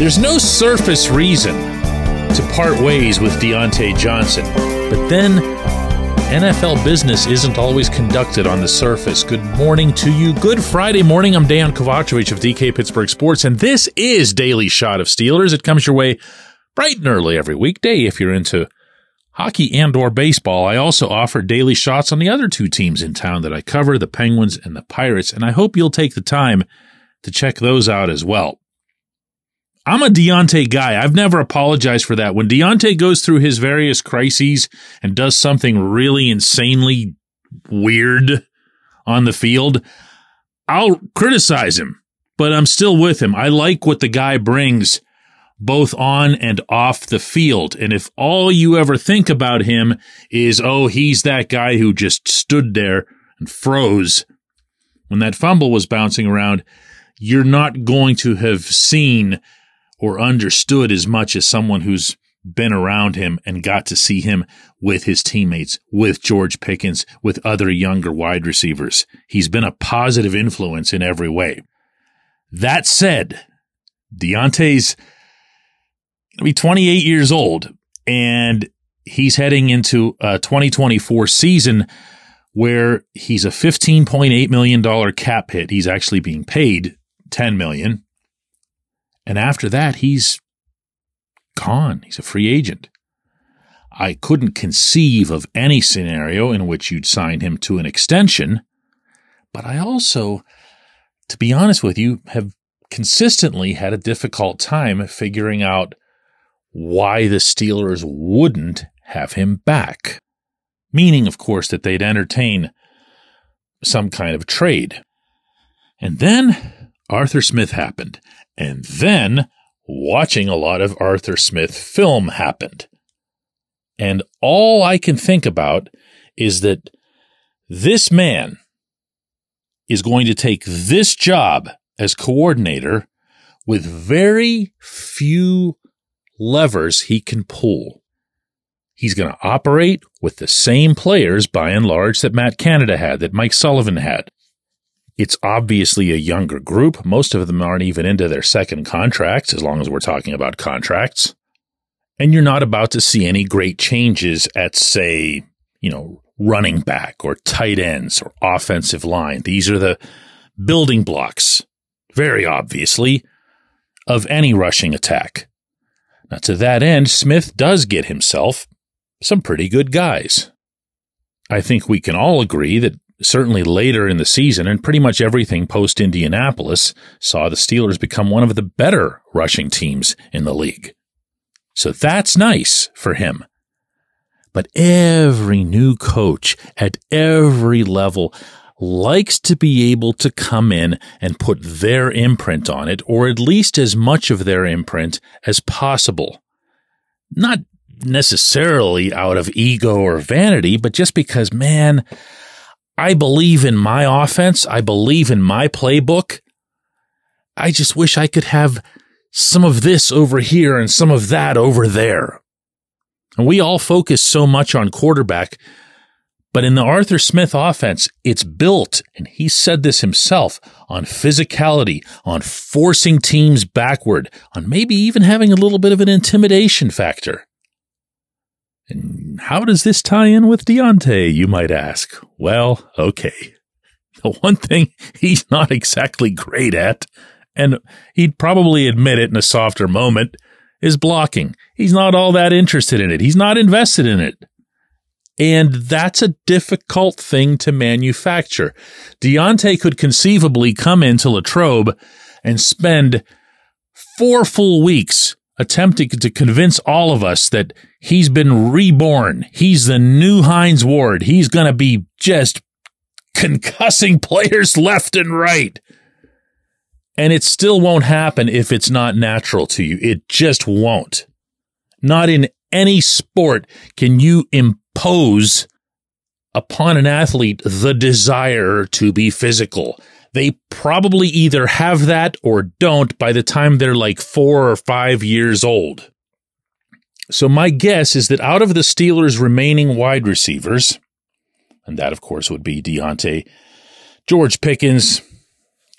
There's no surface reason to part ways with Diontae Johnson, but then NFL business isn't always conducted on the surface. Good morning to you. Good Friday morning. I'm Dejan Kovacevic of DK Pittsburgh Sports, and this is Daily Shot of Steelers. It comes your way bright and early every weekday if you're into hockey and or baseball. I also offer daily shots on the other two teams in town that I cover, the Penguins and the Pirates, and I hope you'll take the time to check those out as well. I'm a Diontae guy. I've never apologized for that. When Diontae goes through his various crises and does something really insanely weird on the field, I'll criticize him, but I'm still with him. I like what the guy brings both on and off the field. And if all you ever think about him is, oh, he's that guy who just stood there and froze when that fumble was bouncing around, you're not going to have seen or understood as much as someone who's been around him and got to see him with his teammates, with George Pickens, with other younger wide receivers. He's been a positive influence in every way. That said, Diontae's to be 28 years old and he's heading into a 2024 season where he's a $15.8 million cap hit. He's actually being paid 10 million. And after that, he's gone. He's a free agent. I couldn't conceive of any scenario in which you'd sign him to an extension, but I also, to be honest with you, have consistently had a difficult time figuring out why the Steelers wouldn't have him back. Meaning, of course, that they'd entertain some kind of trade. And then Arthur Smith happened. And then watching a lot of Arthur Smith film happened. And all I can think about is that this man is going to take this job as coordinator with very few levers he can pull. He's going to operate with the same players by and large that Matt Canada had, that Mike Sullivan had. It's obviously a younger group. Most of them aren't even into their second contracts, as long as we're talking about contracts. And you're not about to see any great changes at, say, you know, running back or tight ends or offensive line. These are the building blocks, very obviously, of any rushing attack. Now, to that end, Smith does get himself some pretty good guys. I think we can all agree that certainly later in the season and pretty much everything post Indianapolis saw the Steelers become one of the better rushing teams in the league. So that's nice for him. But every new coach at every level likes to be able to come in and put their imprint on it, or at least as much of their imprint as possible. Not necessarily out of ego or vanity, but just because, man, I believe in my offense. I believe in my playbook. I just wish I could have some of this over here and some of that over there. And we all focus so much on quarterback but in the Arthur Smith offense, it's built, and he said this himself, on physicality, on forcing teams backward, on maybe even having a little bit of an intimidation factor. And how does this tie in with Diontae, you might ask? Well, okay. The one thing he's not exactly great at, and he'd probably admit it in a softer moment, is blocking. He's not all that interested in it. He's not invested in it. And that's a difficult thing to manufacture. Diontae could conceivably come into Latrobe and spend four full weeks attempting to convince all of us that he's been reborn. He's the new Hines Ward. He's going to be just concussing players left and right. And it still won't happen if it's not natural to you. It just won't. Not in any sport can you impose upon an athlete the desire to be physical. They probably either have that or don't by the time they're like four or five years old. So my guess is that out of the Steelers' remaining wide receivers, and that of course would be Diontae, George Pickens,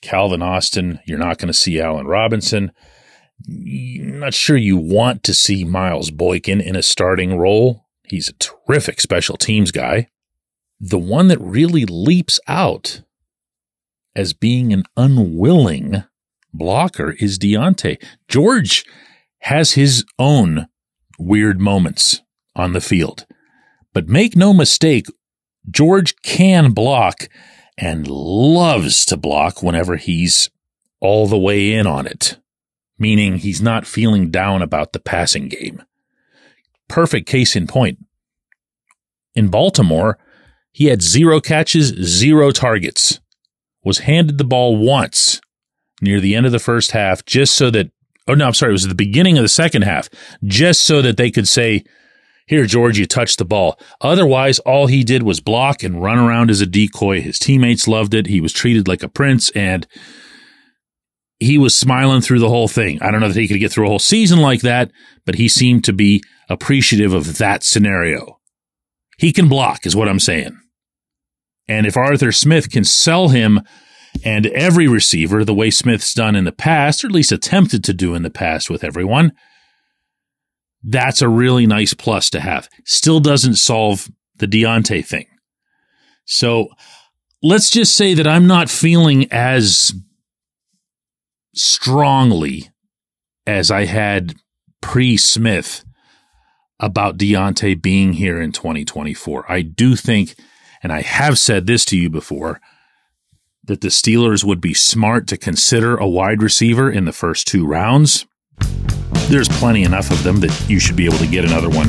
Calvin Austin, you're not going to see Allen Robinson, I'm not sure you want to see Miles Boykin in a starting role. He's a terrific special teams guy. The one that really leaps out as being an unwilling blocker is Diontae. George has his own weird moments on the field. But make no mistake, George can block and loves to block whenever he's all the way in on it, meaning he's not feeling down about the passing game. Perfect case in point. In Baltimore, he had zero catches, zero targets, was handed the ball once near the end of the first half just so that, oh no, I'm sorry, it was the beginning of the second half, just so that they could say, here, George, you touched the ball. Otherwise, all he did was block and run around as a decoy. His teammates loved it. He was treated like a prince and he was smiling through the whole thing. I don't know that he could get through a whole season like that, but he seemed to be appreciative of that scenario. He can block, is what I'm saying. And if Arthur Smith can sell him and every receiver the way Smith's done in the past, or at least attempted to do in the past with everyone, that's a really nice plus to have. Still doesn't solve the Diontae thing. So let's just say that I'm not feeling as strongly as I had pre Smith about Diontae being here in 2024. I do think, and I have said this to you before, that the Steelers would be smart to consider a wide receiver in the first two rounds there's plenty enough of them that you should be able to get another one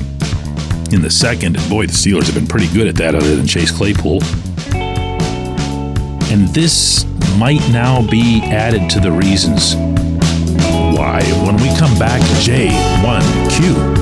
in the second. And boy, the Steelers have been pretty good at that, other than Chase Claypool. And this might now be added to the reasons why. When we come back, J1Q.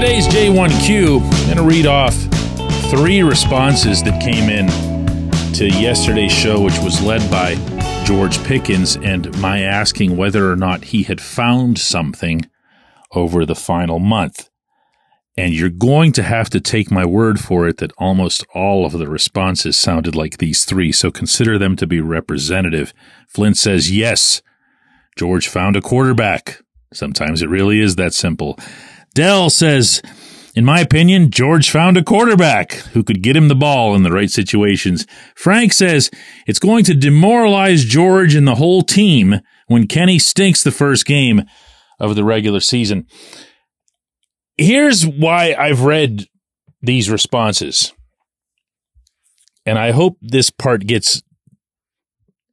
Today's J1Q, I'm going to read off three responses that came in to yesterday's show, which was led by George Pickens, and my asking whether or not he had found something over the final month. And you're going to have to take my word for it that almost all of the responses sounded like these three, so consider them to be representative. Flint says, yes, George found a quarterback. Sometimes it really is that simple. Dell says, in my opinion, George found a quarterback who could get him the ball in the right situations. Frank says it's going to demoralize George and the whole team when Kenny stinks the first game of the regular season. Here's why I've read these responses. And I hope this part gets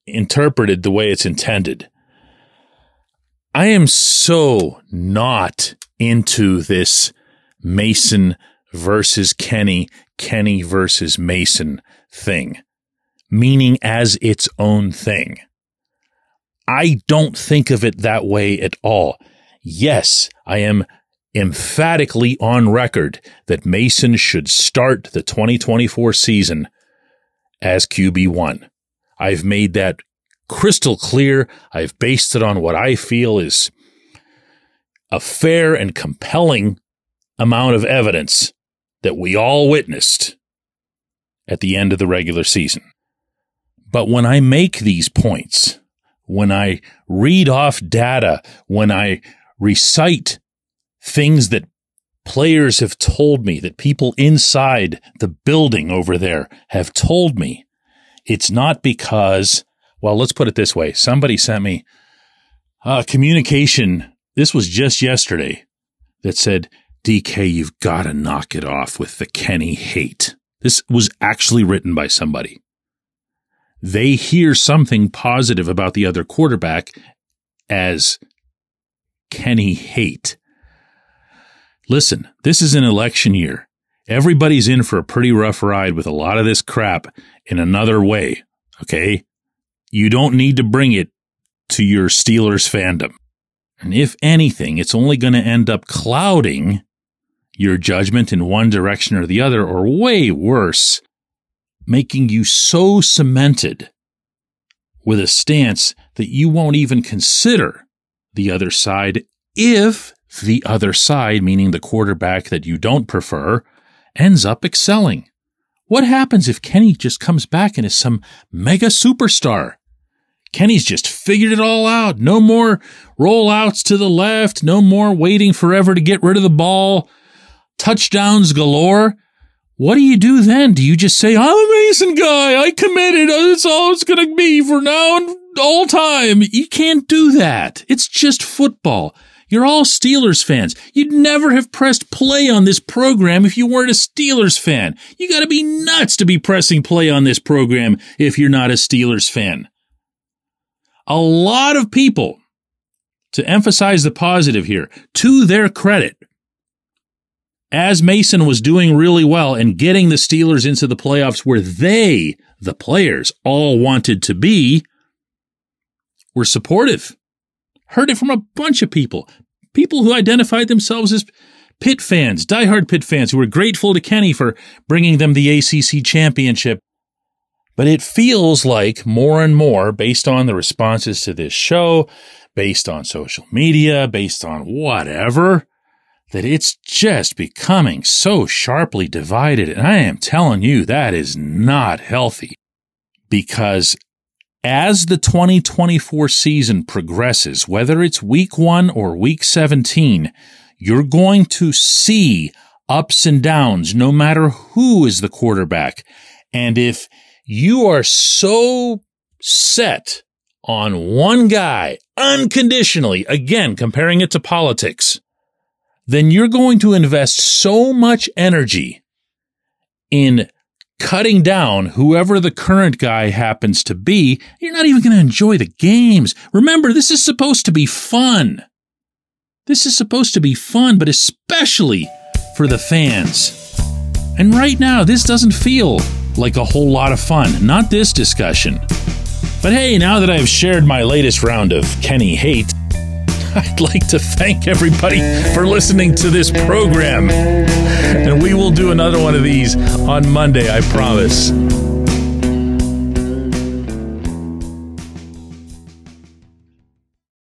interpreted the way it's intended. I am so not into this Mason versus Kenny, Kenny versus Mason thing, meaning as its own thing. I don't think of it that way at all. Yes, I am emphatically on record that Mason should start the 2024 season as QB1. I've made that crystal clear. I've based it on what I feel is a fair and compelling amount of evidence that we all witnessed at the end of the regular season. But when I make these points, when I read off data, when I recite things that players have told me, that people inside the building over there have told me, it's not because, well, let's put it this way. Somebody sent me a communication this was just yesterday that said, DK, you've got to knock it off with the Kenny hate. This was actually written by somebody. They hear something positive about the other quarterback as Kenny hate. Listen, this is an election year. Everybody's in for a pretty rough ride with a lot of this crap in another way. Okay. You don't need to bring it to your Steelers fandom. And if anything, it's only going to end up clouding your judgment in one direction or the other, or way worse, making you so cemented with a stance that you won't even consider the other side if the other side, meaning the quarterback that you don't prefer, ends up excelling. What happens if Kenny just comes back and is some mega superstar? Kenny's just figured it all out. No more rollouts to the left. No more waiting forever to get rid of the ball. Touchdowns galore. What do you do then? Do you just say, I'm a Mason guy. I committed. That's all it's going to be for now and all time. You can't do that. It's just football. You're all Steelers fans. You'd never have pressed play on this program if you weren't a Steelers fan. You gotta be nuts to be pressing play on this program if you're not a Steelers fan. A lot of people, to emphasize the positive here, to their credit, as Mason was doing really well and getting the Steelers into the playoffs where they, the players, all wanted to be, were supportive. Heard it from a bunch of people. People who identified themselves as Pitt fans, diehard Pitt fans, who were grateful to Kenny for bringing them the ACC championship. But it feels like more and more, based on the responses to this show, based on social media, based on whatever, that it's just becoming so sharply divided. And I am telling you, that is not healthy because as the 2024 season progresses, whether it's week one or week 17, you're going to see ups and downs no matter who is the quarterback. And if you are so set on one guy unconditionally, again, comparing it to politics, then you're going to invest so much energy in cutting down whoever the current guy happens to be, you're not even going to enjoy the games. Remember, this is supposed to be fun. This is supposed to be fun, but especially for the fans. And right now, this doesn't feel like a whole lot of fun. Not this discussion. But hey, now that I've shared my latest round of Kenny hate, I'd like to thank everybody for listening to this program. And we will do another one of these on Monday, I promise.